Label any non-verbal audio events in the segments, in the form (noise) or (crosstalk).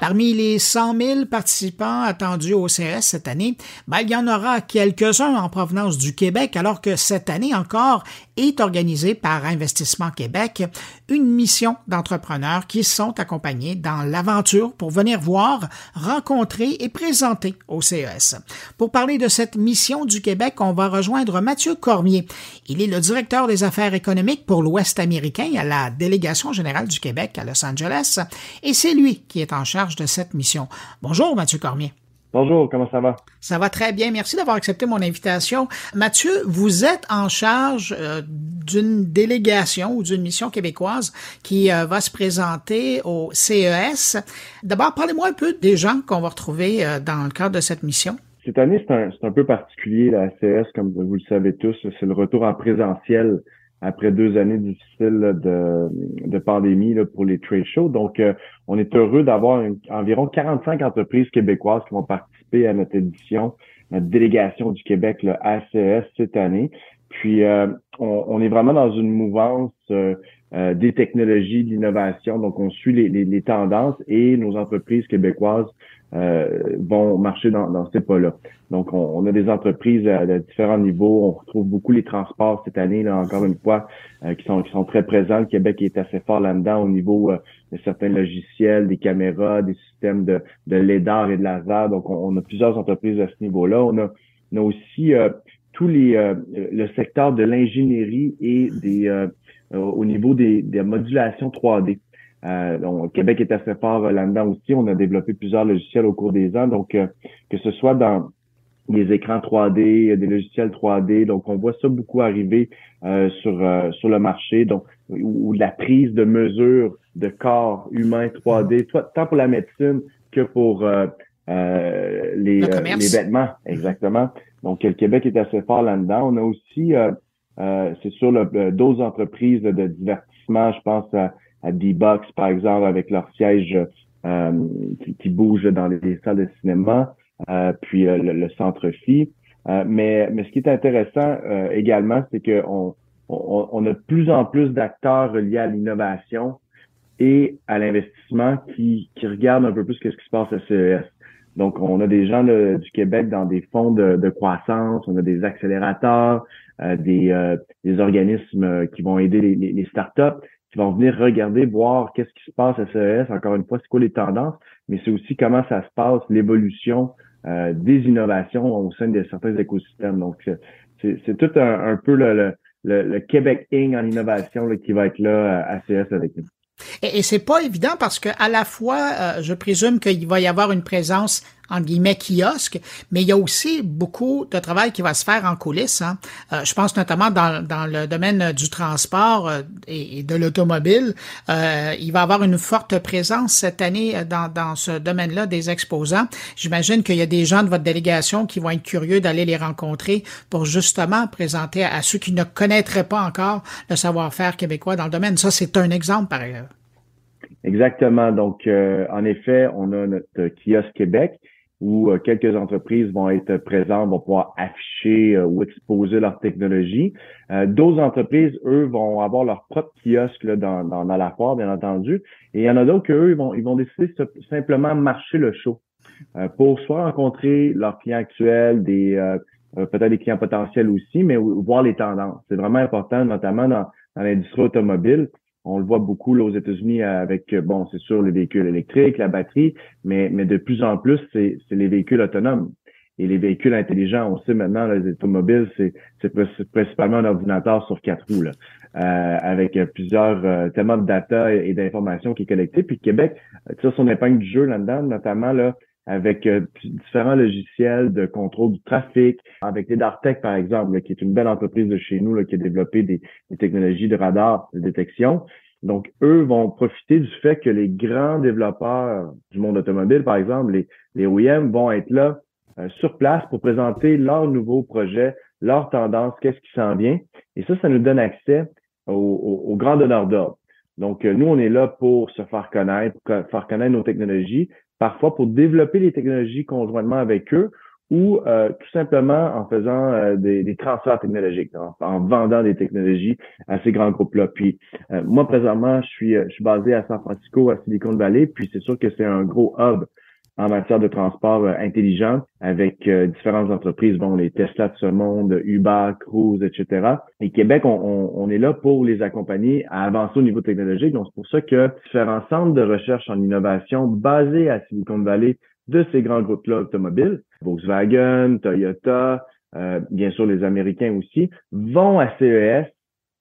Parmi les 100 000 participants attendus au CES cette année, ben, il y en aura quelques-uns en provenance du Québec, alors que cette année encore est organisée par Investissement Québec une mission d'entrepreneurs qui sont accompagnés dans l'aventure pour venir voir, rencontrer et présenter au CES. Pour parler de cette mission du Québec, on va rejoindre Mathieu Cormier. Il est le directeur des affaires économiques pour l'Ouest américain à la délégation générale du Québec à Los Angeles et c'est lui qui est en charge de cette mission. Bonjour, Mathieu Cormier. Bonjour, comment ça va? Ça va très bien. Merci d'avoir accepté mon invitation. Mathieu, vous êtes en charge euh, d'une délégation ou d'une mission québécoise qui euh, va se présenter au CES. D'abord, parlez-moi un peu des gens qu'on va retrouver euh, dans le cadre de cette mission. Cette année, c'est un, un, peu particulier, la CES, comme vous le savez tous. C'est le retour en présentiel après deux années difficiles de, de pandémie là, pour les trade shows. Donc, euh, on est heureux d'avoir environ 45 entreprises québécoises qui vont participer à notre édition, notre délégation du Québec, le ACS, cette année. Puis, euh, on, est vraiment dans une mouvance euh, des technologies, de l'innovation. Donc, on suit les, les, les, tendances et nos entreprises québécoises euh, vont marcher dans, dans ces pas-là. Donc, on, a des entreprises à, différents niveaux. On retrouve beaucoup les transports cette année, là, encore une fois, euh, qui sont qui sont très présents. Le Québec est assez fort là-dedans au niveau euh, de certains logiciels, des caméras, des systèmes de, de LEDAR et de laser. Donc, on, a plusieurs entreprises à ce niveau-là. On a, on a aussi tous les le secteur de l'ingénierie et des au niveau des, des modulations 3D. Euh, donc, Québec est assez fort euh, là-dedans aussi. On a développé plusieurs logiciels au cours des ans. Donc, euh, que ce soit dans des écrans 3D, des logiciels 3D. Donc, on voit ça beaucoup arriver sur sur le marché. Donc, ou, la prise de mesure de corps humain 3D, tant pour la médecine que pour les, les vêtements. Exactement. Donc, le Québec est assez fort là-dedans. On a aussi, c'est sûr, d'autres entreprises de divertissement. Je pense à à D-Box, par exemple, avec leur siège euh, qui, qui, bouge dans les salles de cinéma, euh, puis euh, le, centre phi. mais, mais ce qui est intéressant également, c'est qu'on on, on, a de plus en plus d'acteurs liés à l'innovation et à l'investissement qui, qui regardent un peu plus ce qui se passe à CES. Donc, on a des gens du Québec dans des fonds de, de, croissance, on a des accélérateurs, des, des organismes qui vont aider les, les startups qui vont venir regarder, voir qu'est-ce qui se passe à CES, encore une fois, c'est quoi les tendances, mais c'est aussi comment ça se passe, l'évolution euh, des innovations au sein de certains écosystèmes. Donc, c'est tout un, peu le, Québec Inc. en innovation qui va être là euh, à CES avec nous. Et, et c'est pas évident parce que à la fois, euh, je présume qu'il va y avoir une présence en guillemets kiosque, mais il y a aussi beaucoup de travail qui va se faire en coulisses. Hein. Euh, je pense notamment dans, dans le domaine du transport euh, et, de l'automobile. il va y avoir une forte présence cette année dans, dans ce domaine-là des exposants. J'imagine qu'il y a des gens de votre délégation qui vont être curieux d'aller les rencontrer pour justement présenter à, à ceux qui ne connaîtraient pas encore le savoir-faire québécois dans le domaine. Ça, c'est un exemple par ailleurs. Exactement. Donc, euh, en effet, on a notre kiosque Québec où euh, quelques entreprises vont être présentes, vont pouvoir afficher euh, ou exposer leur technologie. d'autres entreprises, eux, vont avoir leur propre kiosque là, dans, dans, la foire, bien entendu. Et il y en a d'autres qu'eux, ils vont, ils vont décider de simplement marcher le show pour soit rencontrer leurs clients actuels, des peut-être des clients potentiels aussi, mais voir les tendances. C'est vraiment important, notamment dans, dans l'industrie automobile. On le voit beaucoup là, aux États-Unis avec, bon, c'est sûr, les véhicules électriques, la batterie, mais, mais de plus en plus, c'est les véhicules autonomes. Et les véhicules intelligents, on sait maintenant, les automobiles, c'est principalement un ordinateur sur quatre roues, là, euh, avec plusieurs, euh, tellement de data et, d'informations qui est collectée. Puis Québec tire son épingle du jeu là-dedans, notamment là, avec euh, différents logiciels de contrôle du trafic, avec les Dartech, par exemple, qui est une belle entreprise de chez nous là, qui a développé des, technologies de radar de détection. Donc, eux vont profiter du fait que les grands développeurs du monde automobile, par exemple, les, les OEM, vont être là euh, sur place pour présenter leurs nouveaux projets, leurs tendances, qu'est-ce qui s'en vient. Et ça, ça nous donne accès aux, grands donneurs d'ordre. Donc, euh, nous, on est là pour se faire connaître, faire connaître nos technologies, parfois pour développer les technologies conjointement avec eux ou euh, tout simplement en faisant euh, des, transferts technologiques, en, vendant des technologies à ces grands groupes-là. Puis moi, présentement, je suis, je suis basé à San Francisco, à Silicon Valley, puis c'est sûr que c'est un gros hub en matière de transport euh, intelligent avec euh, différentes entreprises, bon, les Tesla de ce monde, Uber, Cruise, etc. Et Québec, on, on, est là pour les accompagner à avancer au niveau technologique. Donc, c'est pour ça que différents centres de recherche en innovation basés à Silicon Valley de ces grands groupes-là automobiles, Volkswagen, Toyota, euh, bien sûr les Américains aussi, vont à CES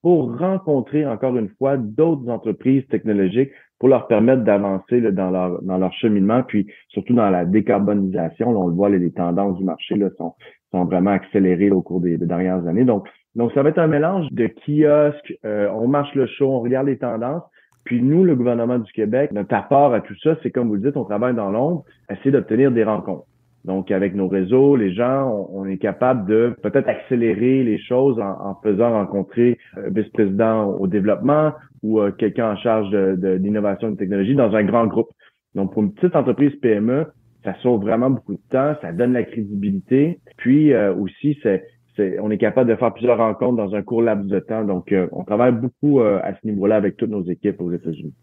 pour rencontrer encore une fois d'autres entreprises technologiques pour leur permettre d'avancer dans leur dans leur cheminement, puis surtout dans la décarbonisation. Là, on le voit, les tendances du marché là, sont, sont vraiment accélérées au cours des, dernières années. Donc, donc, ça va être un mélange de kiosques, euh, on marche le show, on regarde les tendances. Puis nous, le gouvernement du Québec, notre apport à tout ça, c'est comme vous le dites, on travaille dans l'ombre, essayer d'obtenir des rencontres. Donc, avec nos réseaux, les gens, on, est capable de peut-être accélérer les choses en, faisant rencontrer un vice-président au développement ou euh, quelqu'un en charge de, de, technologie dans un grand groupe. Donc, pour une petite entreprise PME, ça sauve vraiment beaucoup de temps, ça donne la crédibilité. Puis euh, aussi, c'est on est capable de faire plusieurs rencontres dans un court laps de temps. Donc, euh, on travaille beaucoup à ce niveau-là avec toutes nos équipes aux États-Unis.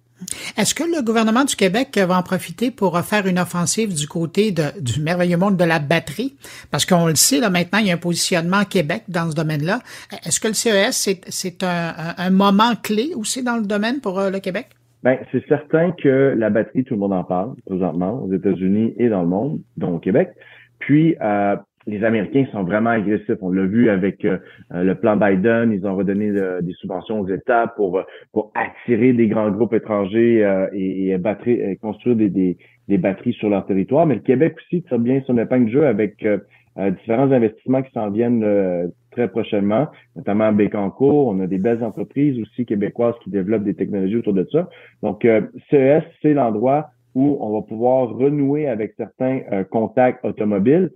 Est-ce que le gouvernement du Québec va en profiter pour faire une offensive du côté du merveilleux monde de la batterie? Parce qu'on le sait, là, maintenant, il y a un positionnement Québec dans ce domaine-là. Est-ce que le CES, c'est un, moment clé aussi dans le domaine pour euh, le Québec? Ben, c'est certain que la batterie, tout le monde en parle présentement aux États-Unis et dans le monde, dont au Québec. Puis, euh, les Américains sont vraiment agressifs. On l'a vu avec euh, euh, le plan Biden. Ils ont redonné euh, des subventions aux États pour pour attirer des grands groupes étrangers et, et construire des, des, des, batteries sur leur territoire. Mais le Québec aussi tire bien son épingle de jeu avec différents investissements qui s'en viennent très prochainement, notamment à Bécancourt. On a des belles entreprises aussi québécoises qui développent des technologies autour de ça. Donc, CES, c'est l'endroit où on va pouvoir renouer avec certains contacts automobiles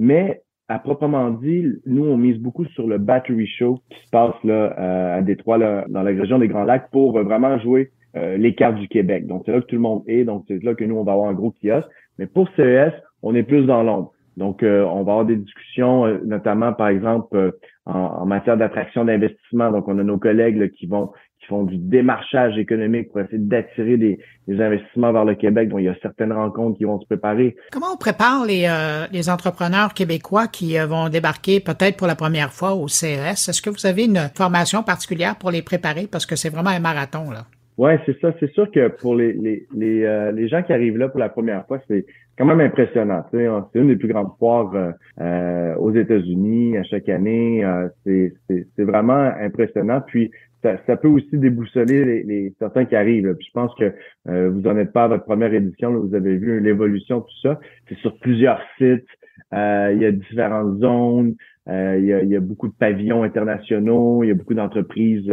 mais à proprement dit, nous, on mise beaucoup sur le Battery Show qui se passe là, euh, à Détroit, là, dans la région des Grands Lacs, pour vraiment jouer euh, les cartes du Québec. Donc, c'est là que tout le monde est. Donc, c'est là que nous, on va avoir un gros kiosque. Mais pour CES, on est plus dans l'ombre. Donc, euh, on va avoir des discussions, notamment, par exemple, en, matière d'attraction d'investissement. Donc, on a nos collègues qui vont font du démarchage économique pour essayer d'attirer des, investissements vers le Québec. Donc, il y a certaines rencontres qui vont se préparer. Comment on prépare les, euh, les entrepreneurs québécois qui euh, vont débarquer peut-être pour la première fois au CES? Est-ce que vous avez une formation particulière pour les préparer? Parce que c'est vraiment un marathon, là. Ouais, c'est ça. C'est sûr que pour les les les, euh, les, gens qui arrivent là pour la première fois, c'est quand même impressionnant. C'est une des plus grandes foires euh, aux États-Unis à chaque année. c'est c'est vraiment impressionnant. Puis ça, peut aussi déboussoler les, les, certains qui arrivent. Puis je pense que euh, vous en êtes pas à votre première édition. vous avez vu l'évolution, tout ça. C'est sur plusieurs sites. Euh, il y a différentes zones. Euh, il, y a, il, y a, beaucoup de pavillons internationaux. Il y a beaucoup d'entreprises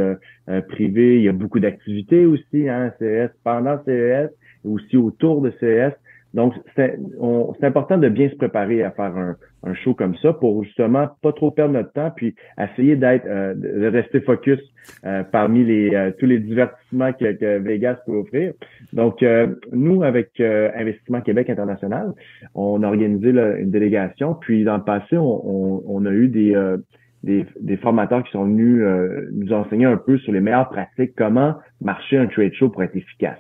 privées. Il y a beaucoup d'activités aussi, hein, CES, pendant CES et aussi autour de CES. Donc, c'est important de bien se préparer à faire un, un, show comme ça pour justement pas trop perdre notre temps, puis essayer d'être, euh, de rester focus euh, parmi les euh, tous les divertissements que, que, Vegas peut offrir. Donc, nous, avec Investissement Québec International, on a organisé une délégation, puis dans le passé, on, on, a eu des, des, des, formateurs qui sont venus nous enseigner un peu sur les meilleures pratiques, comment marcher un trade show pour être efficace.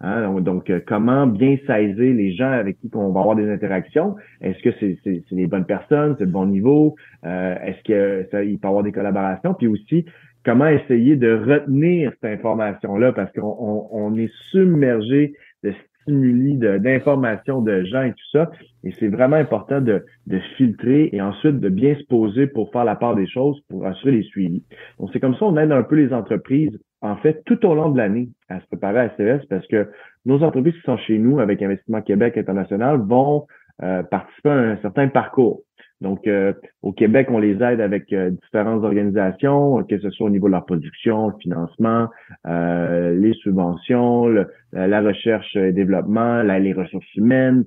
Hein, donc, euh, comment bien saisir les gens avec qui on va avoir des interactions? Est-ce que c'est les bonnes personnes, c'est le bon niveau? Euh, est-ce que ça, il peut y avoir des collaborations? Puis aussi, comment essayer de retenir cette information-là? Parce qu'on on, est submergé de stimuli, d'informations de, gens et tout ça. Et c'est vraiment important de, de filtrer et ensuite de bien se poser pour faire la part des choses, pour assurer les suivis. Donc, c'est comme ça, on aide un peu les entreprises en fait, tout au long de l'année à se préparer à CES parce que nos entreprises qui sont chez nous avec Investissement Québec International vont euh, participer à un certain parcours. Donc, euh, au Québec, on les aide avec euh, différentes organisations, que ce soit au niveau de leur production, le financement, les subventions, la recherche et développement, les ressources humaines.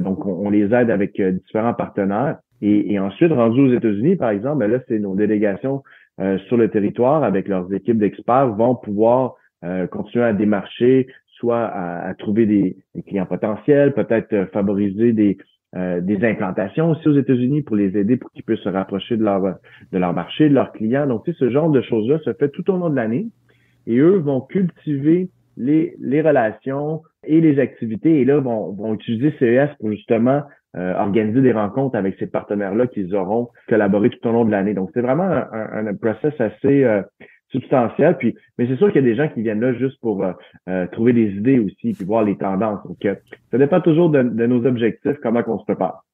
donc, on, les aide avec différents partenaires. Et, et ensuite, rendus aux États-Unis, par exemple, ben là, c'est nos délégations euh, sur le territoire avec leurs équipes d'experts vont pouvoir euh, continuer à démarcher, soit à, trouver des, clients potentiels, peut-être euh, favoriser des, des implantations aussi aux États-Unis pour les aider pour qu'ils puissent se rapprocher de leur de leur marché, de leurs clients. Donc, tu ce genre de choses-là se fait tout au long de l'année. Et eux vont cultiver les, les relations et les activités. Et là, vont, vont utiliser CES pour justement euh, organiser des rencontres avec ces partenaires-là qu'ils auront collaboré tout au long de l'année. Donc, c'est vraiment un, un, process assez euh, substantiel. Puis, mais c'est sûr qu'il y a des gens qui viennent là juste pour euh, trouver des idées aussi, puis voir les tendances. Donc, ça dépend toujours de, de nos objectifs, comment on se prépare.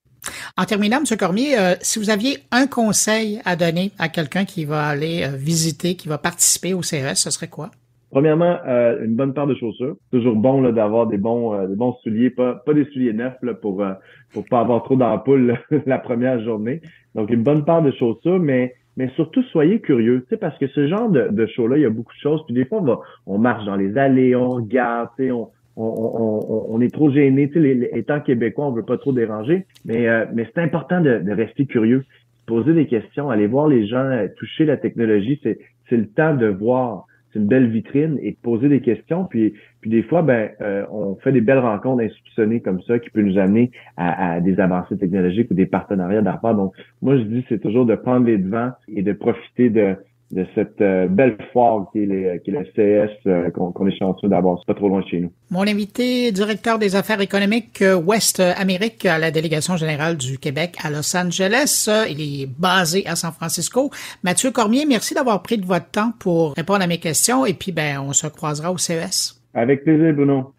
En terminant, M. Cormier, si vous aviez un conseil à donner à quelqu'un qui va aller visiter, qui va participer au CES, ce serait quoi? Premièrement, euh, une bonne paire de chaussures. Toujours bon là, d'avoir des bons euh, des bons souliers, pas, pas des souliers neufs là, pour euh, pour pas avoir trop d'ampoules (laughs) la première journée. Donc une bonne paire de chaussures, mais mais surtout soyez curieux, tu sais, parce que ce genre de, de show-là, il y a beaucoup de choses. Puis des fois, on va, on marche dans les allées, on regarde, tu sais, on, on, on, on, est trop gêné, tu sais, étant québécois, on veut pas trop déranger, mais mais c'est important de, de rester curieux, poser des questions, aller voir les gens, toucher la technologie, c'est c'est le temps de voir c'est une belle vitrine et de poser des questions. Puis, puis des fois, ben, euh, on fait des belles rencontres institutionnelles comme ça qui peut nous amener à, des avancées technologiques ou des partenariats d'affaires. Donc, moi, je dis, c'est toujours de prendre les devants et de profiter de, de cette euh, belle foire qui est, le, qui CS euh, qu'on est chanceux d'avoir. C'est pas trop loin de chez nous. Mon invité, directeur des affaires économiques euh, Ouest Amérique à la délégation générale du Québec à Los Angeles. Il est basé à San Francisco. Mathieu Cormier, merci d'avoir pris de votre temps pour répondre à mes questions et puis ben on se croisera au CES. Avec plaisir, Bruno.